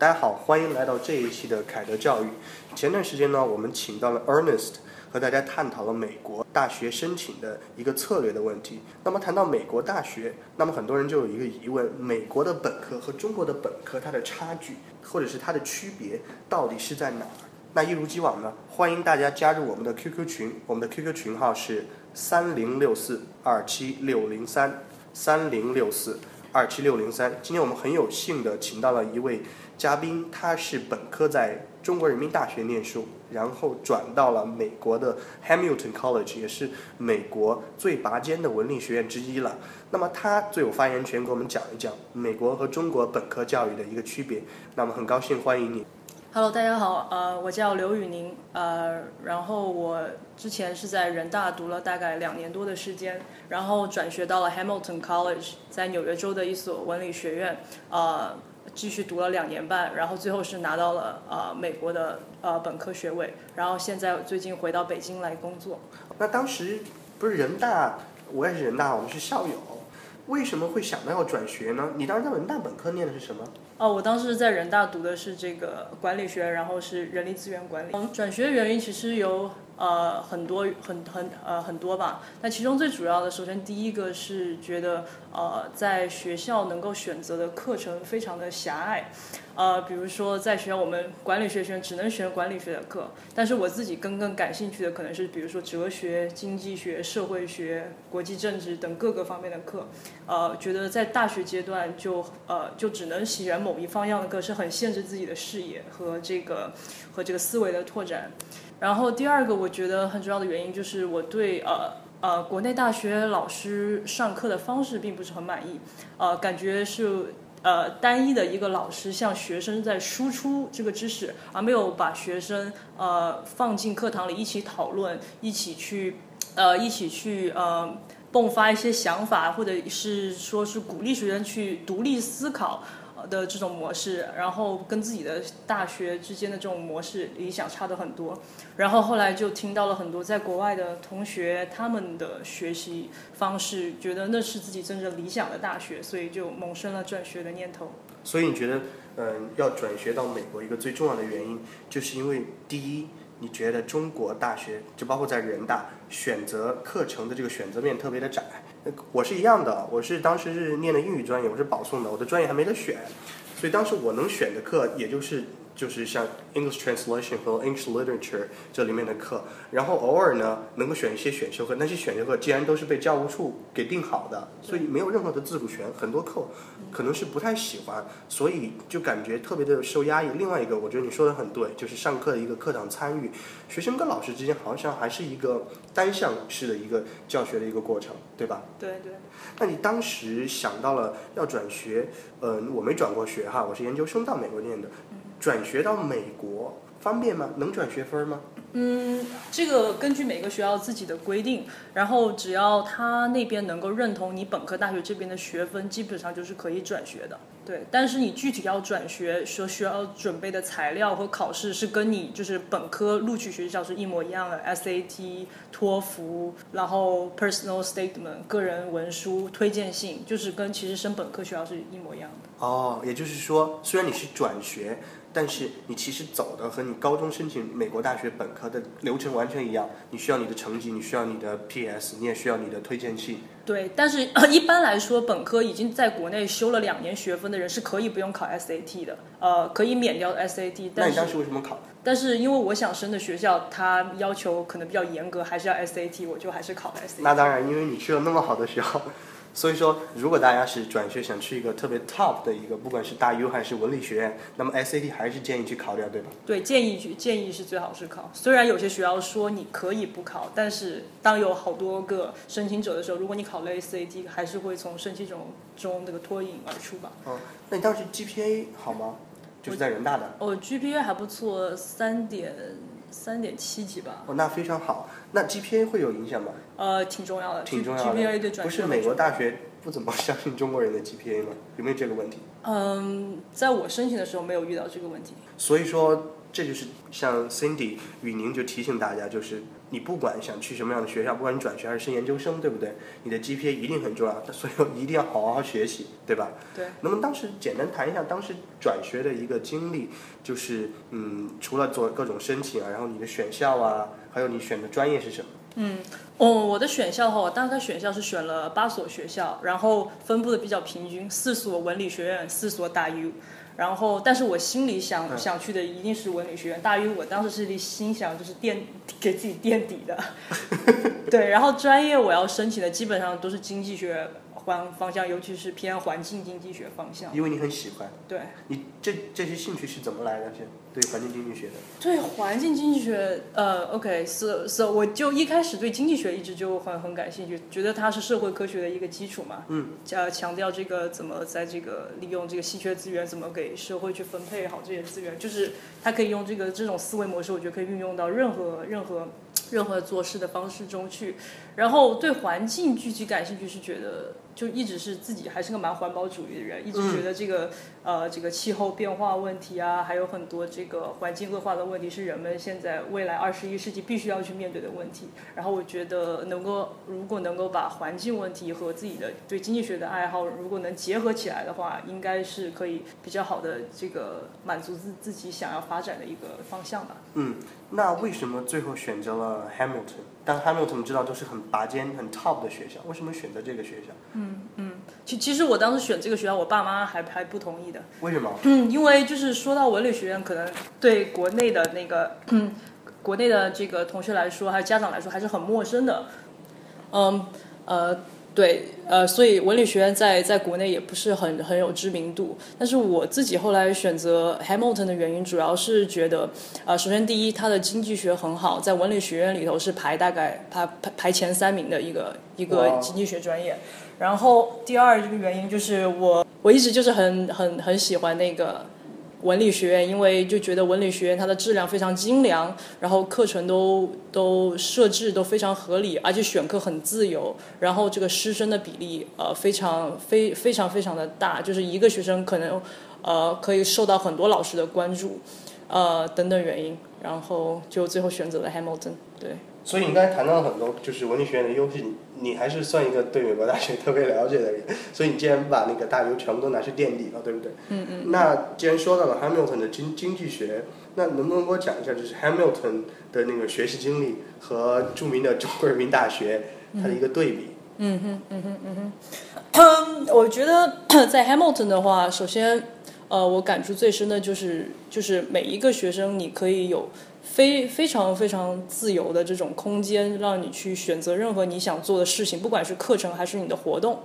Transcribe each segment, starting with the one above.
大家好，欢迎来到这一期的凯德教育。前段时间呢，我们请到了 Ernest 和大家探讨了美国大学申请的一个策略的问题。那么谈到美国大学，那么很多人就有一个疑问：美国的本科和中国的本科它的差距，或者是它的区别到底是在哪儿？那一如既往呢，欢迎大家加入我们的 QQ 群，我们的 QQ 群号是三零六四二七六零三三零六四二七六零三。今天我们很有幸的请到了一位嘉宾，他是本科在中国人民大学念书，然后转到了美国的 Hamilton College，也是美国最拔尖的文理学院之一了。那么他最有发言权，给我们讲一讲美国和中国本科教育的一个区别。那么很高兴欢迎你。Hello，大家好，呃，我叫刘宇宁，呃，然后我之前是在人大读了大概两年多的时间，然后转学到了 Hamilton College，在纽约州的一所文理学院，呃，继续读了两年半，然后最后是拿到了呃美国的呃本科学位，然后现在最近回到北京来工作。那当时不是人大，我也是人大，我们是校友，为什么会想到要转学呢？你当时在人大本科念的是什么？哦，我当时在人大读的是这个管理学，然后是人力资源管理。转学的原因其实有呃很多很很呃很多吧。那其中最主要的，首先第一个是觉得呃在学校能够选择的课程非常的狭隘。呃，比如说在学校我们管理学学只能选管理学的课，但是我自己更更感兴趣的可能是比如说哲学、经济学、社会学、国际政治等各个方面的课。呃，觉得在大学阶段就呃就只能选某一方向的课，是很限制自己的视野和这个和这个思维的拓展。然后第二个我觉得很重要的原因就是我对呃呃国内大学老师上课的方式并不是很满意，呃感觉是。呃，单一的一个老师向学生在输出这个知识，而没有把学生呃放进课堂里一起讨论，一起去呃一起去呃迸发一些想法，或者是说是鼓励学生去独立思考的这种模式，然后跟自己的大学之间的这种模式理想差的很多。然后后来就听到了很多在国外的同学他们的学习方式，觉得那是自己真正理想的大学，所以就萌生了转学的念头。所以你觉得，嗯、要转学到美国一个最重要的原因，就是因为第一，你觉得中国大学就包括在人大选择课程的这个选择面特别的窄。我是一样的，我是当时是念的英语专业，我是保送的，我的专业还没得选，所以当时我能选的课也就是就是像 English Translation 和 English Literature 这里面的课，然后偶尔呢能够选一些选修课，那些选修课既然都是被教务处给定好的，所以没有任何的自主权，很多课可能是不太喜欢，所以就感觉特别的受压抑。另外一个，我觉得你说的很对，就是上课的一个课堂参与，学生跟老师之间好像还是一个单向式的一个教学的一个过程，对吧？对对。那你当时想到了要转学，嗯、我没转过学哈，我是研究生到美国念的，转学到美国方便吗？能转学分吗？嗯，这个根据每个学校自己的规定，然后只要他那边能够认同你本科大学这边的学分，基本上就是可以转学的。对，但是你具体要转学所需要准备的材料和考试是跟你就是本科录取学校是一模一样的，SAT、托福，然后 personal statement 个人文书、推荐信，就是跟其实升本科学校是一模一样的。哦，也就是说，虽然你是转学，但是你其实走的和你高中申请美国大学本科的流程完全一样。你需要你的成绩，你需要你的 PS，你也需要你的推荐信。对，但是一般来说，本科已经在国内修了两年学分的人是可以不用考 SAT 的，呃，可以免掉 SAT。但是那你当时为什么考？但是因为我想升的学校，它要求可能比较严格，还是要 SAT，我就还是考了 SAT。那当然，因为你去了那么好的学校，所以说，如果大家是转学想去一个特别 top 的一个，不管是大 U 还是文理学院，那么 SAT 还是建议去考掉，对吧？对，建议去建议是最好是考。虽然有些学校说你可以不考，但是当有好多个申请者的时候，如果你考了 SAT，还是会从申请中中那个脱颖而出吧。嗯，那你当时 GPA 好吗？就是在人大的。我 GPA 还不错，三点三点七几吧。哦，那非常好。那 GPA 会有影响吗？呃，挺重要的，挺重要的。GPA 对转不是美国大学不怎么相信中国人的 GPA 吗？有没有这个问题？嗯，在我申请的时候没有遇到这个问题。所以说，这就是像 Cindy 雨宁就提醒大家，就是你不管想去什么样的学校，不管你转学还是升研究生，对不对？你的 GPA 一定很重要，所以一定要好好学习，对吧？对。那么当时简单谈一下当时转学的一个经历，就是嗯，除了做各种申请啊，然后你的选校啊，还有你选的专业是什么？嗯，哦，我的选校的话，我大概选校是选了八所学校，然后分布的比较平均，四所文理学院，四所大 U。然后，但是我心里想想去的一定是文理学院，大于我当时是心想就是垫给自己垫底的，对。然后专业我要申请的基本上都是经济学方方向，尤其是偏环境经济学方向。因为你很喜欢。对。你这这些兴趣是怎么来的？先对环境经济学的。对环境经济学，呃，OK，so so，我就一开始对经济学一直就很很感兴趣，觉得它是社会科学的一个基础嘛。嗯。呃，强调这个怎么在这个利用这个稀缺资源，怎么给社会去分配好这些资源，就是它可以用这个这种思维模式，我觉得可以运用到任何任何任何做事的方式中去。然后对环境具体感兴趣，是觉得就一直是自己还是个蛮环保主义的人，一直觉得这个呃这个气候变化问题啊，还有很多这个环境恶化的问题，是人们现在未来二十一世纪必须要去面对的问题。然后我觉得能够如果能够把环境问题和自己的对经济学的爱好如果能结合起来的话，应该是可以比较好的这个满足自自己想要发展的一个方向吧。嗯，那为什么最后选择了 Hamilton？但 Hamilton 知道都是很拔尖、很 top 的学校，为什么选择这个学校？嗯嗯，其其实我当时选这个学校，我爸妈还还不同意的。为什么？嗯，因为就是说到文理学院，可能对国内的那个嗯，国内的这个同学来说，还有家长来说，还是很陌生的。嗯呃。对，呃，所以文理学院在在国内也不是很很有知名度。但是我自己后来选择 Hamilton 的原因，主要是觉得，呃，首先第一，它的经济学很好，在文理学院里头是排大概排排排前三名的一个一个经济学专业。然后第二一个原因就是我我一直就是很很很喜欢那个。文理学院，因为就觉得文理学院它的质量非常精良，然后课程都都设置都非常合理，而且选课很自由，然后这个师生的比例呃非常非非常非常的大，就是一个学生可能呃可以受到很多老师的关注，呃等等原因，然后就最后选择了 Hamilton，对。所以你刚才谈到了很多，就是文理学院的优势，你还是算一个对美国大学特别了解的人。所以你既然把那个大牛全部都拿去垫底了，对不对？嗯嗯。那既然说到了 Hamilton 的经经济学，那能不能给我讲一下，就是 Hamilton 的那个学习经历和著名的中国人民大学它的一个对比？嗯哼嗯哼嗯哼。我觉得 在 Hamilton 的话，首先，呃，我感触最深的就是，就是每一个学生你可以有。非非常非常自由的这种空间，让你去选择任何你想做的事情，不管是课程还是你的活动，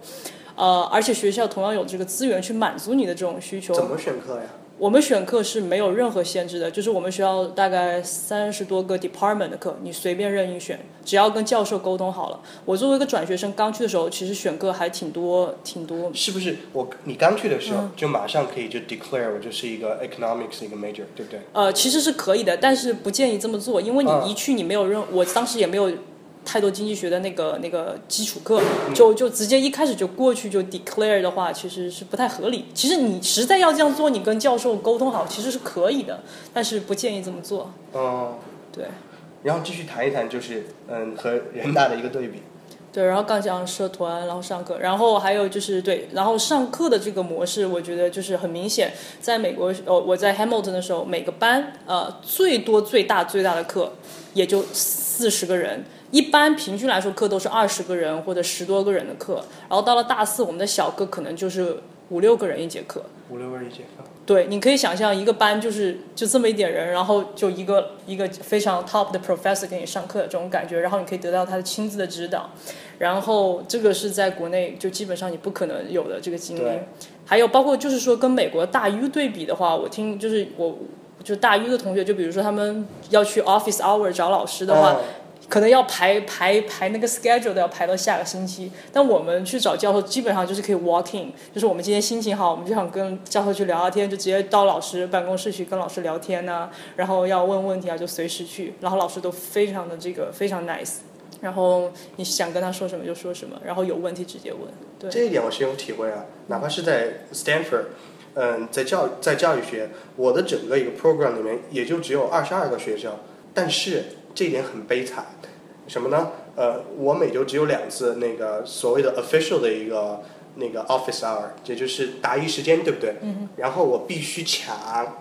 呃，而且学校同样有这个资源去满足你的这种需求。怎么选课呀？我们选课是没有任何限制的，就是我们学校大概三十多个 department 的课，你随便任意选，只要跟教授沟通好了。我作为一个转学生，刚去的时候，其实选课还挺多，挺多。是不是？我你刚去的时候，就马上可以就 declare 我就是一个 economics 一个 major，对不对？呃，其实是可以的，但是不建议这么做，因为你一去你没有任，我当时也没有。太多经济学的那个那个基础课，就就直接一开始就过去就 declare 的话，其实是不太合理。其实你实在要这样做，你跟教授沟通好，其实是可以的，但是不建议这么做。哦，对。然后继续谈一谈，就是嗯和人大的一个对比。对，然后刚讲社团，然后上课，然后还有就是对，然后上课的这个模式，我觉得就是很明显，在美国，呃，我在 Hamilton 的时候，每个班呃最多最大最大的课也就四十个人。一般平均来说，课都是二十个人或者十多个人的课，然后到了大四，我们的小课可能就是五六个人一节课。五六个人一节课。对，你可以想象一个班就是就这么一点人，然后就一个一个非常 top 的 professor 给你上课的这种感觉，然后你可以得到他的亲自的指导，然后这个是在国内就基本上你不可能有的这个经历。还有包括就是说跟美国大 U 对比的话，我听就是我就大 U 的同学，就比如说他们要去 office hour 找老师的话。可能要排排排那个 schedule 都要排到下个星期，但我们去找教授基本上就是可以 walk in，就是我们今天心情好，我们就想跟教授去聊聊天，就直接到老师办公室去跟老师聊天呐，然后要问问题啊就随时去，然后老师都非常的这个非常 nice，然后你想跟他说什么就说什么，然后有问题直接问。对，这一点我深有体会啊，哪怕是在 Stanford。嗯，在教在教育学，我的整个一个 program 里面也就只有二十二个学生，但是这一点很悲惨，什么呢？呃，我每周只有两次那个所谓的 official 的一个那个 office hour，也就是答疑时间，对不对？嗯然后我必须抢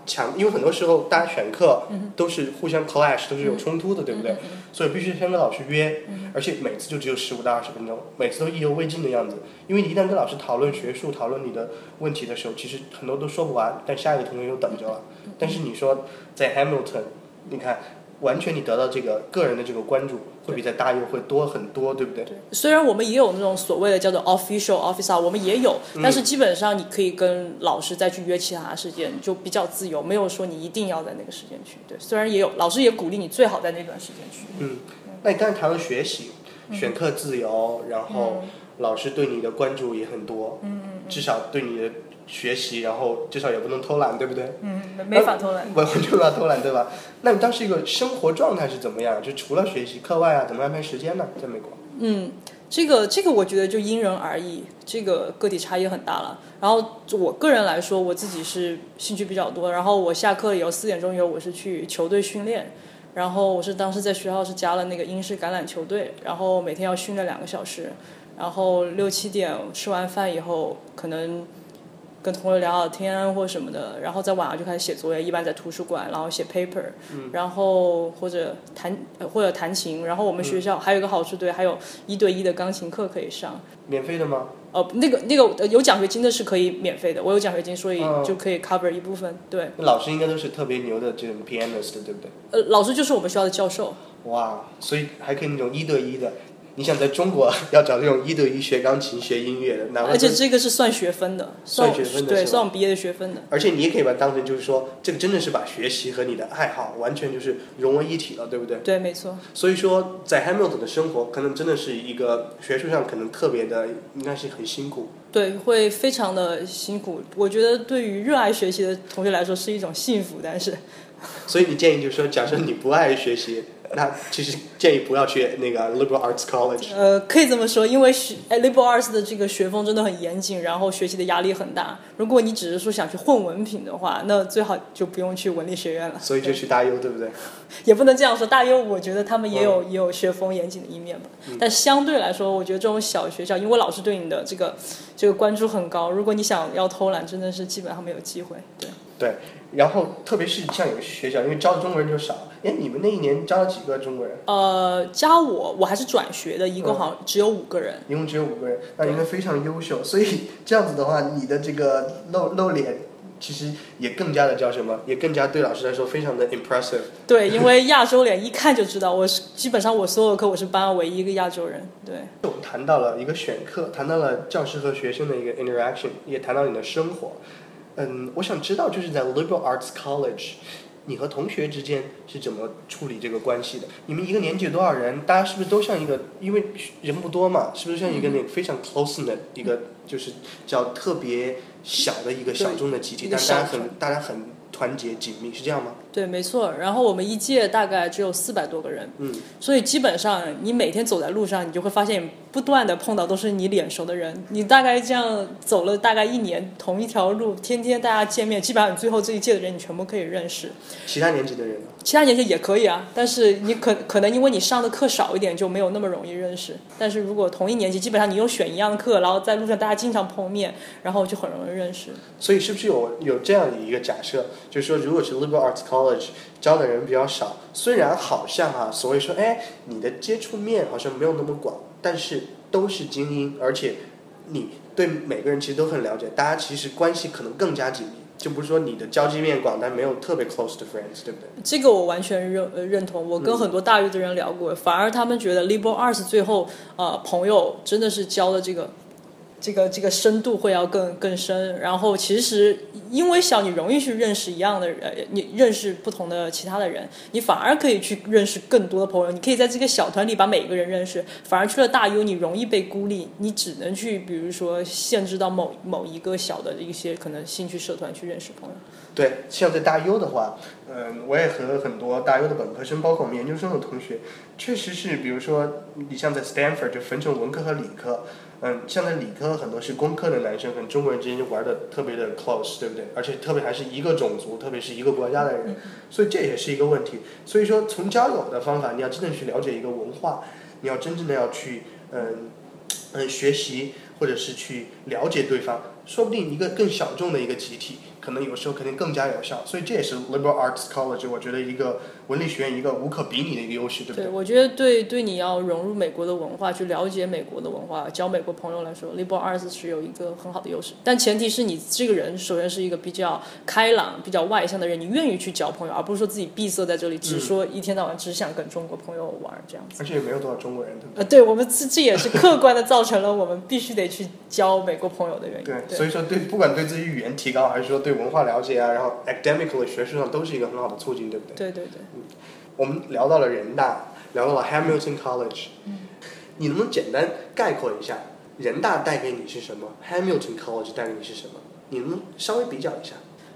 抢，因为很多时候大家选课都是互相 clash，都是有冲突的，对不对？所以必须先跟老师约，而且每次就只有十五到二十分钟，每次都意犹未尽的样子。因为你一旦跟老师讨论学术、讨论你的问题的时候，其实很多都说不完，但下一个同学又等着了。但是你说在 Hamilton，你看，完全你得到这个个人的这个关注，会比在大 U 会多很多，对不对？对，虽然我们也有那种所谓的叫做 official officer，我们也有，但是基本上你可以跟老师再去约其他时间，就比较自由，没有说你一定要在那个时间去。对，虽然也有老师也鼓励你最好在那段时间去。嗯，那你刚才谈到学习，选课自由，然后老师对你的关注也很多，嗯。至少对你的学习，然后至少也不能偷懒，对不对？嗯，没法偷懒。完全不要偷懒，对吧？那你当时一个生活状态是怎么样？就除了学习，课外啊，怎么安排时间呢？在美国？嗯，这个这个我觉得就因人而异，这个个体差异很大了。然后我个人来说，我自己是兴趣比较多，然后我下课以后四点钟以后我是去球队训练，然后我是当时在学校是加了那个英式橄榄球队，然后每天要训练两个小时，然后六七点吃完饭以后可能。跟同学聊聊天或什么的，然后在晚上就开始写作业，一般在图书馆，然后写 paper，、然后或者弹呃或者弹琴，然后我们学校还有一个好处，对，还有一对一的钢琴课可以上。免费的吗？哦，那个那个呃有奖学金的是可以免费的，我有奖学金，所以嗯就可以 cover 一部分。对，那老师应该都是特别牛的这种 pianist，对不对？呃，老师就是我们学校的教授。哇，所以还可以那种一对一的。你想在中国要找这种一对一学钢琴、学音乐的，哪怕而且这个是算学分的，算算，学分的对算我们毕业的学分的。而且你也可以把它当成就是说，这个真的是把学习和你的爱好完全就是融为一体了，对不对？对，没错。所以说，在 Hamilton 的生活可能真的是一个学术上可能特别的，应该是很辛苦。对，会非常的辛苦。我觉得对于热爱学习的同学来说是一种幸福，但是所以你建议就是说，假设你不爱学习，那其实建议不要去那个 liberal arts college。呃，可以这么说，因为学哎 liberal arts 的这个学风真的很严谨，然后学习的压力很大。如果你只是说想去混文凭的话，那最好就不用去文理学院了。所以就去大优对不对？也不能这样说，大优我觉得他们也有、也有学风严谨的一面吧。嗯但相对来说，我觉得这种小学校，因为老师对你的这个这个关注很高，如果你想要偷懒，真的是基本上没有机会。对，对。然后特别是像有些学校，因为招的中国人就少。哎，你们那一年招了几个中国人？呃，加我，我还是转学的，一共好像只有五个人。一共只有五个人，那应该非常优秀。所以这样子的话，你的这个露露脸，其实也更加的叫什么？也更加对老师来说非常的 impressive。对，因为亚洲脸一看就知道，我是基本上我所有课我是班上唯一一个亚洲人。对，我们谈到了一个选课，谈到了教师和学生的一个 interaction，也谈到你的生活。嗯，我想知道就是在 liberal arts college，你和同学之间是怎么处理这个关系的？你们一个年级有多少人？大家是不是都像一个，因为人不多嘛，是不是像一个那个非常 close 的一个，就是叫特别小的一个小众的集体，但大家很大家很团结紧密，是这样吗？对，没错。然后我们一届大概只有四百多个人，嗯，所以基本上你每天走在路上，你就会发现不断的碰到都是你脸熟的人。你大概这样走了大概一年，同一条路，天天大家见面，基本上你最后这一届的人你全部可以认识。其他年级的人呢？其他年级也可以啊，但是你可可能因为你上的课少一点，就没有那么容易认识。但是如果同一年级，基本上你又选一样的课，然后在路上大家经常碰面，然后就很容易认识。所以是不是有有这样的一个假设，就是说，如果是 liberal arts college 招的人比较少，虽然好像啊，所谓说，哎，你的接触面好像没有那么广，但是都是精英，而且你对每个人其实都很了解，大家其实关系可能更加紧密，就不是说你的交际面广，但没有特别 close 的 friends，对不对？这个我完全认呃认同。我跟很多大学的人聊过，反而他们觉得 liberal arts 最后呃朋友真的是交的这个。这个这个深度会要更更深，然后其实因为小，你容易去认识一样的人，你认识不同的其他的人，你反而可以去认识更多的朋友。你可以在这个小团里把每一个人认识，反而去了大 U，你容易被孤立，你只能去比如说限制到某某一个小的一些可能兴趣社团去认识朋友。对，像在大优的话，嗯，我也和很多大优的本科生，包括我们研究生的同学，确实是，比如说你像在 Stanford 就分成文科和理科，嗯，像在理科很多是工科的男生，跟中国人之间就玩的特别的 close，对不对？而且特别还是一个种族，特别是一个国家的人，所以这也是一个问题。所以说，从交友的方法，你要真正去了解一个文化，你要真正的要去嗯嗯学习，或者是去了解对方，说不定一个更小众的一个集体。可能有时候肯定更加有效，所以这也是 liberal arts college 我觉得一个文理学院一个无可比拟的一个优势，对不对？对，我觉得对对你要融入美国的文化，去了解美国的文化，交美国朋友来说，liberal arts 是有一个很好的优势。但前提是你这个人首先是一个比较开朗、比较外向的人，你愿意去交朋友，而不是说自己闭塞在这里，只说一天到晚只想跟中国朋友玩这样子。而且也没有多少中国人，对不对？呃，对我们这这也是客观的造成了我们必须得去交美国朋友的原因。对，所以说对，不管对自己语言提高，还是说对文化了解啊。然后，academically 学术上都是一个很好的促进，对不对？对对对。嗯，我们聊到了人大，聊到了 Hamilton College。嗯。你能不能简单概括一下，人大带给你是什么？Hamilton College 带给你是什么？你能稍微比较一下？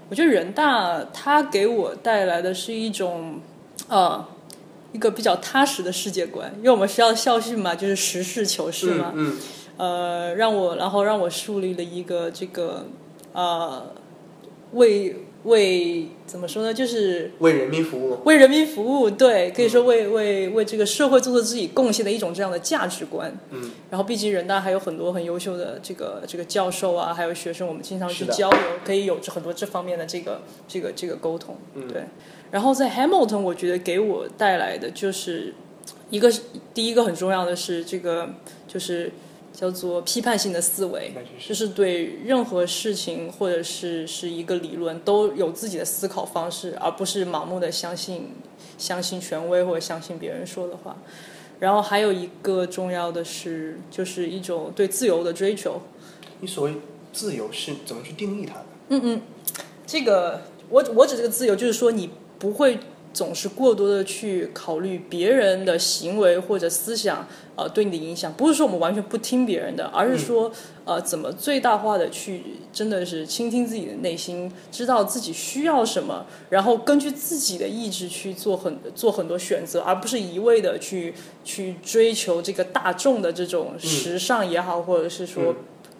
我觉得人大它给我带来的是一种，呃，一个比较踏实的世界观，因为我们学校的校训嘛，就是实事求是嘛。嗯。呃，让我然后让我树立了一个这个呃，为。为怎么说呢？就是为人民服务。为人民服务，对，可以说为为为这个社会做出自己贡献的一种这样的价值观。嗯。然后，毕竟人大还有很多很优秀的这个这个教授啊，还有学生，我们经常去交流，可以有很多这方面的这个这个这个沟通。嗯。对。然后在 Hamilton，我觉得给我带来的就是一个第一个很重要的是这个就是。叫做批判性的思维，就是对任何事情或者是是一个理论都有自己的思考方式，而不是盲目的相信相信权威或者相信别人说的话。然后还有一个重要的是，就是一种对自由的追求。你所谓自由是怎么去定义它的？嗯嗯，这个我我指这个自由，就是说你不会。总是过多的去考虑别人的行为或者思想，呃，对你的影响，不是说我们完全不听别人的，而是说，呃，怎么最大化的去，真的是倾听自己的内心，知道自己需要什么，然后根据自己的意志去做很做很多选择，而不是一味的去去追求这个大众的这种时尚也好，或者是说。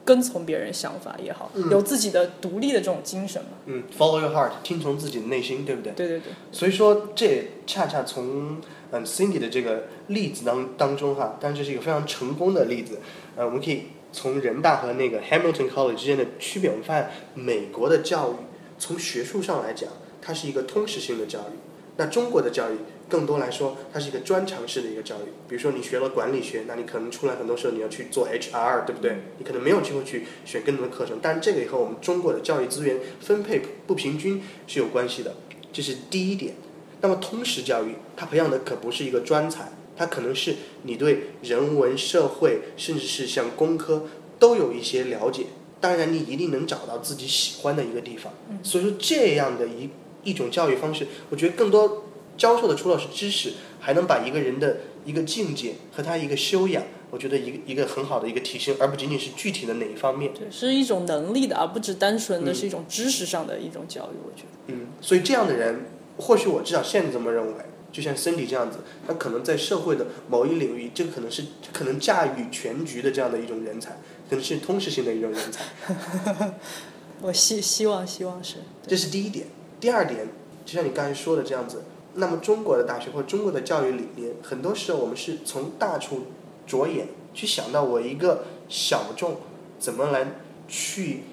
跟从别人想法也好，有自己的独立的这种精神嘛。嗯，Follow your heart，听从自己的内心，对不对？对对对。所以说，这也恰恰从嗯 Cindy 的这个例子当当中哈，但这是一个非常成功的例子。呃，我们可以从人大和那个 Hamilton College 之间的区别，我们发现美国的教育从学术上来讲，它是一个通识性的教育。那中国的教育。更多来说，它是一个专长式的一个教育。比如说，你学了管理学，那你可能出来很多时候你要去做 HR，对不对？你可能没有机会去选更多的课程。但是这个也和我们中国的教育资源分配不平均是有关系的，这是第一点。那么通识教育，它培养的可不是一个专才，它可能是你对人文社会，甚至是像工科都有一些了解。当然，你一定能找到自己喜欢的一个地方。所以说，这样的一一种教育方式，我觉得更多。教授的除了是知识，还能把一个人的一个境界和他一个修养，我觉得一个一个很好的一个提升，而不仅仅是具体的哪一方面。对，是一种能力的，而不只单纯的是一种知识上的一种教育。我觉得。嗯，所以这样的人，或许我至少现在这么认为，就像 Cindy 这样子，他可能在社会的某一领域，这个可能是可能驾驭全局的这样的一种人才，可能是通识性的一种人才。我希希望希望是。这是第一点，第二点，就像你刚才说的这样子。那么中国的大学或中国的教育理念，很多时候我们是从大处着眼，去想到我一个小众怎么来去，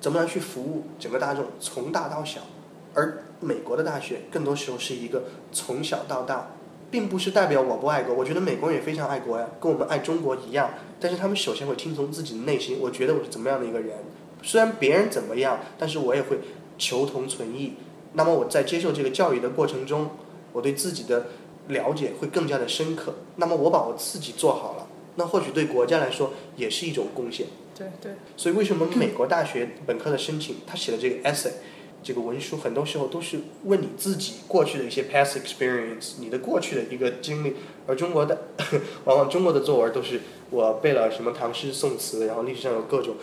怎么来去服务整个大众，从大到小。而美国的大学更多时候是一个从小到大，并不是代表我不爱国。我觉得美国人也非常爱国呀，跟我们爱中国一样。但是他们首先会听从自己的内心，我觉得我是怎么样的一个人。虽然别人怎么样，但是我也会求同存异。那么我在接受这个教育的过程中，我对自己的了解会更加的深刻。那么我把我自己做好了，那或许对国家来说也是一种贡献。对对。所以为什么美国大学本科的申请，他写的这个 essay，这个文书，很多时候都是问你自己过去的一些 past experience，你的过去的一个经历。而中国的，往往中国的作文都是我背了什么唐诗宋词，然后历史上有各种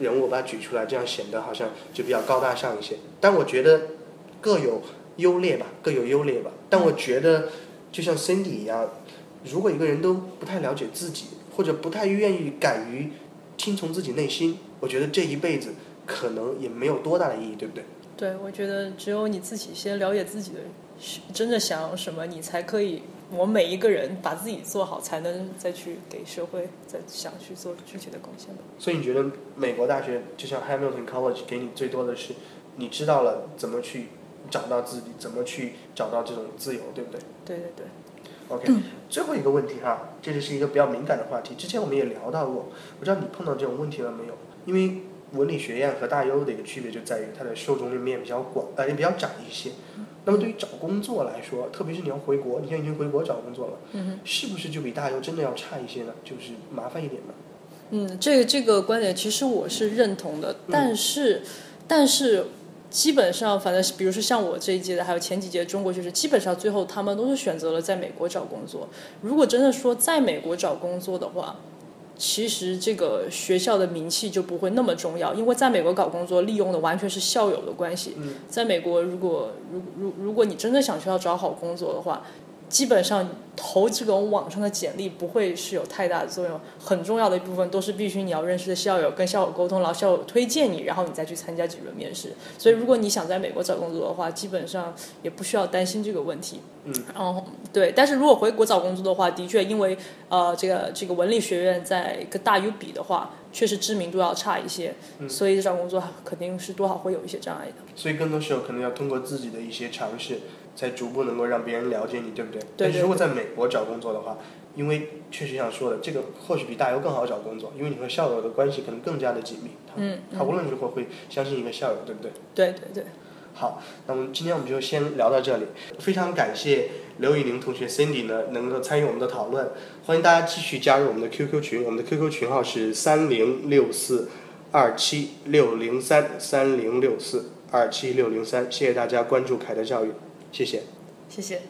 人物，把它举出来，这样显得好像就比较高大上一些。但我觉得。各有优劣吧，各有优劣吧。但我觉得，就像 Cindy 一样，如果一个人都不太了解自己，或者不太愿意敢于听从自己内心，我觉得这一辈子可能也没有多大的意义，对不对？对，我觉得只有你自己先了解自己的真的想要什么，你才可以。我每一个人把自己做好，才能再去给社会再想去做具体的贡献吧。所以你觉得美国大学就像 Hamilton College 给你最多的是，你知道了怎么去找到自己，怎么去找到这种自由，对不对？对对对。OK，最后一个问题哈，这就是一个比较敏感的话题。之前我们也聊到过，不知道你碰到这种问题了没有？因为文理学院和大优的一个区别就在于它的受众面比较广，呃，也比较窄一些。那么对于找工作来说，特别是你要回国，你现在已经回国找工作了，是不是就比大优真的要差一些呢？就是麻烦一点呢？嗯，这个这个观点其实我是认同的，但是但是基本上，反正比如说像我这一届的，还有前几届中国学生，基本上最后他们都是选择了在美国找工作。如果真的说在美国找工作的话，其实这个学校的名气就不会那么重要，因为在美国搞工作利用的完全是校友的关系。在美国，如果如如如果你真的想去要找好工作的话。基本上投这种网上的简历不会是有太大的作用，很重要的一部分都是必须你要认识的校友，跟校友沟通，然后校友推荐你，然后你再去参加几轮面试。所以如果你想在美国找工作的话，基本上也不需要担心这个问题。嗯，然后对，但是如果回国找工作的话，的确因为呃这个这个文理学院在跟大 U 比的话，确实知名度要差一些，所以找工作肯定是多少会有一些障碍的。所以更多时候可能要通过自己的一些尝试。才逐步能够让别人了解你，对不对？但是如果在美国找工作的话，因为确实像说的，这个或许比大游更好找工作，因为你和校友的关系可能更加的紧密。嗯。他无论如何会相信一个校友，对不对？对对对。好，那么今天我们就先聊到这里。非常感谢刘宇宁同学 Cindy 呢能够参与我们的讨论，欢迎大家继续加入我们的 QQ 群，我们的 QQ 群号是三零六四二七六零三三零六四二七六零三，谢谢大家关注凯德教育。谢谢，谢谢。